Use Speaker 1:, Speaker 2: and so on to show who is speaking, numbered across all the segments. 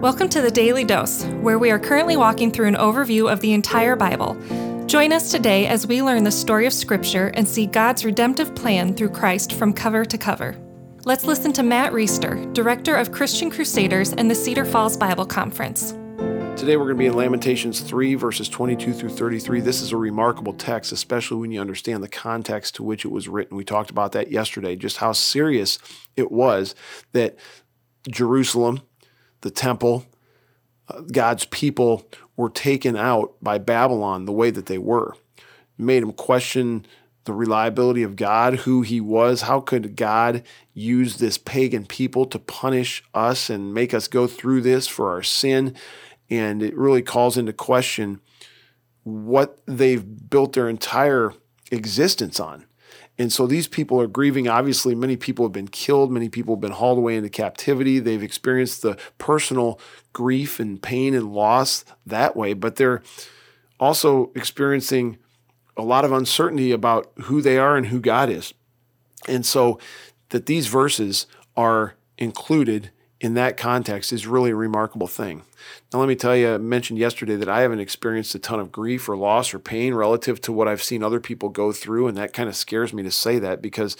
Speaker 1: Welcome to the Daily Dose, where we are currently walking through an overview of the entire Bible. Join us today as we learn the story of Scripture and see God's redemptive plan through Christ from cover to cover. Let's listen to Matt Reisetter, Director of Christian Crusaders and the Cedar Falls Bible Conference.
Speaker 2: Today we're going to be in Lamentations 3, verses 22 through 33. This is a remarkable text, especially when you understand the context to which it was written. We talked about that yesterday, just how serious it was that Jerusalem, the temple, uh, God's people were taken out by Babylon the way that they were. It made them question the reliability of God, who he was. How could God use this pagan people to punish us and make us go through this for our sin? And it really calls into question what they've built their entire existence on. And so these people are grieving. Obviously, many people have been killed. Many people have been hauled away into captivity. They've experienced the personal grief and pain and loss that way, but they're also experiencing a lot of uncertainty about who they are and who God is. And so that these verses are included in that context is really a remarkable thing. Now, let me tell you, I mentioned yesterday that I haven't experienced a ton of grief or loss or pain relative to what I've seen other people go through. And that kind of scares me to say that because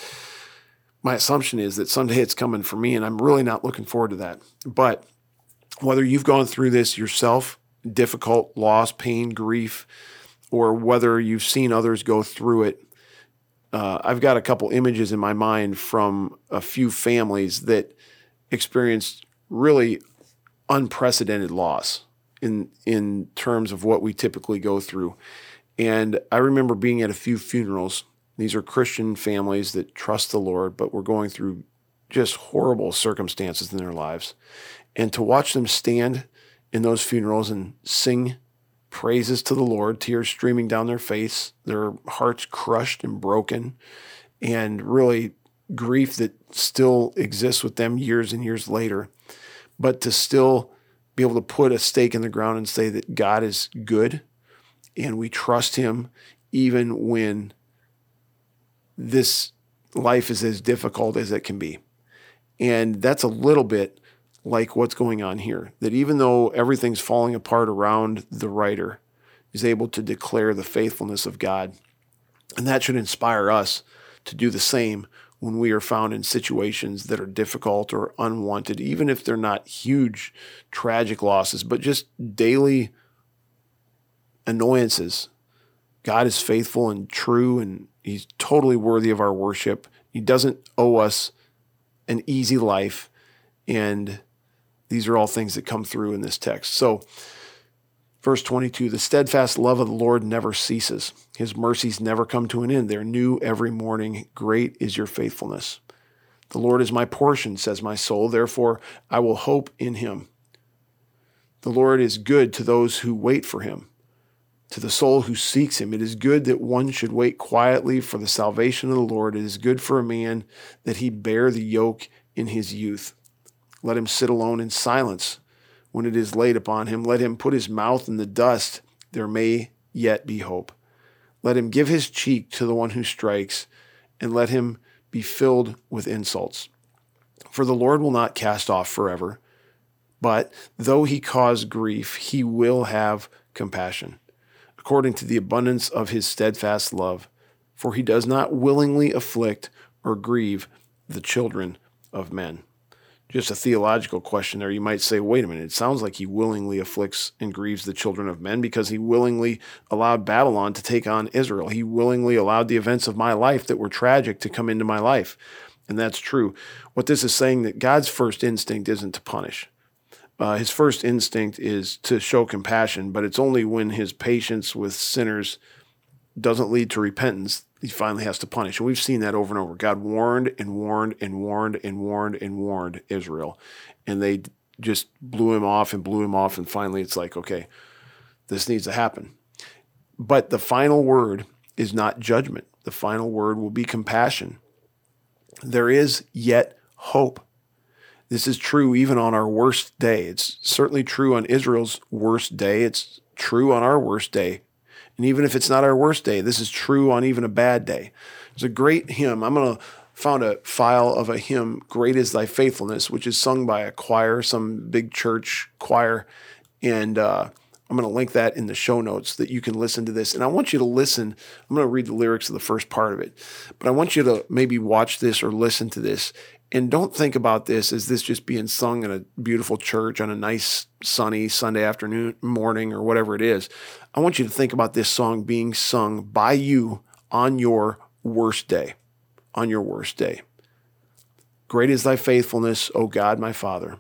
Speaker 2: my assumption is that someday it's coming for me. And I'm really not looking forward to that. But whether you've gone through this yourself, difficult loss, pain, grief, or whether you've seen others go through it, uh, I've got a couple images in my mind from a few families that experienced really unprecedented loss in in terms of what we typically go through. And I remember being at a few funerals. These are Christian families that trust the Lord, but were going through just horrible circumstances in their lives. And to watch them stand in those funerals and sing praises to the Lord, tears streaming down their face, their hearts crushed and broken, and really grief that still exists with them years and years later, but to still be able to put a stake in the ground and say that God is good and we trust Him even when this life is as difficult as it can be. And that's a little bit like what's going on here. That even though everything's falling apart around the writer, is able to declare the faithfulness of God. And that should inspire us to do the same when we are found in situations that are difficult or unwanted, even if they're not huge tragic losses, but just daily annoyances. God is faithful and true, and He's totally worthy of our worship. He doesn't owe us an easy life. And these are all things that come through in this text. So, Verse 22 The steadfast love of the Lord never ceases, his mercies never come to an end. They're new every morning. Great is your faithfulness. The Lord is my portion, says my soul. Therefore, I will hope in him. The Lord is good to those who wait for him, to the soul who seeks him. It is good that one should wait quietly for the salvation of the Lord. It is good for a man that he bear the yoke in his youth. Let him sit alone in silence when it is laid upon him. Let him put his mouth in the dust. There may yet be hope. Let him give his cheek to the one who strikes, and let him be filled with insults. For the Lord will not cast off forever, but though he cause grief, he will have compassion, according to the abundance of his steadfast love. For he does not willingly afflict or grieve the children of men just a theological question there. You might say, wait a minute, it sounds like he willingly afflicts and grieves the children of men because he willingly allowed Babylon to take on Israel. He willingly allowed the events of my life that were tragic to come into my life. And that's true. What this is saying that God's first instinct isn't to punish. Uh, his first instinct is to show compassion, but it's only when his patience with sinners doesn't lead to repentance he finally has to punish. And we've seen that over and over. God warned and warned and warned and warned and warned Israel. And they just blew him off and blew him off. And finally, it's like, okay, this needs to happen. But the final word is not judgment, the final word will be compassion. There is yet hope. This is true even on our worst day. It's certainly true on Israel's worst day. It's true on our worst day and even if it's not our worst day, this is true on even a bad day. It's a great hymn. I'm going to found a file of a hymn, Great is Thy Faithfulness, which is sung by a choir, some big church choir. And uh, I'm going to link that in the show notes that you can listen to this. And I want you to listen. I'm going to read the lyrics of the first part of it, but I want you to maybe watch this or listen to this. And don't think about this as this just being sung in a beautiful church on a nice, sunny Sunday afternoon, morning, or whatever it is. I want you to think about this song being sung by you on your worst day on your worst day. Great is thy faithfulness, O God my Father.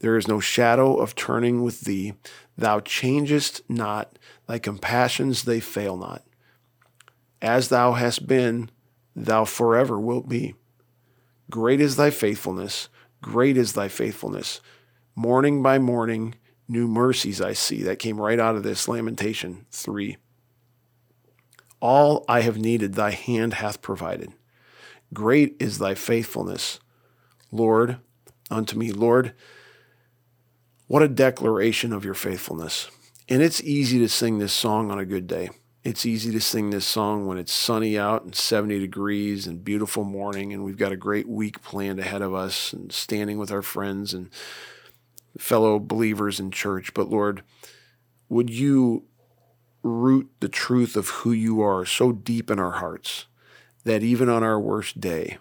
Speaker 2: There is no shadow of turning with thee. Thou changest not, thy compassions they fail not. As thou hast been, thou forever wilt be. Great is thy faithfulness, great is thy faithfulness. Morning by morning, new mercies I see. That came right out of this Lamentation 3. All I have needed, thy hand hath provided. Great is thy faithfulness, Lord, unto me. Lord, what a declaration of your faithfulness. And it's easy to sing this song on a good day. It's easy to sing this song when it's sunny out and 70 degrees and beautiful morning, and we've got a great week planned ahead of us and standing with our friends and fellow believers in church. But Lord, would you root the truth of who you are so deep in our hearts that even on our worst day,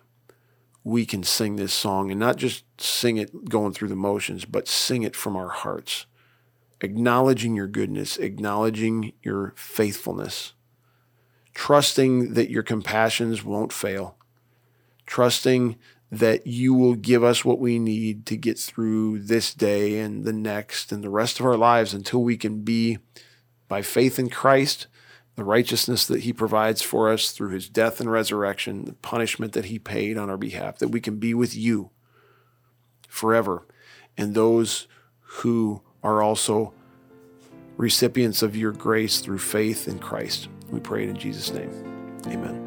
Speaker 2: we can sing this song and not just sing it going through the motions, but sing it from our hearts, acknowledging your goodness, acknowledging your faithfulness, trusting that your compassions won't fail, trusting that you will give us what we need to get through this day and the next and the rest of our lives until we can be, by faith in Christ, the righteousness that he provides for us through his death and resurrection, the punishment that he paid on our behalf, that we can be with you forever. And those who are also recipients of your grace through faith in Christ. We pray it in Jesus' name. Amen.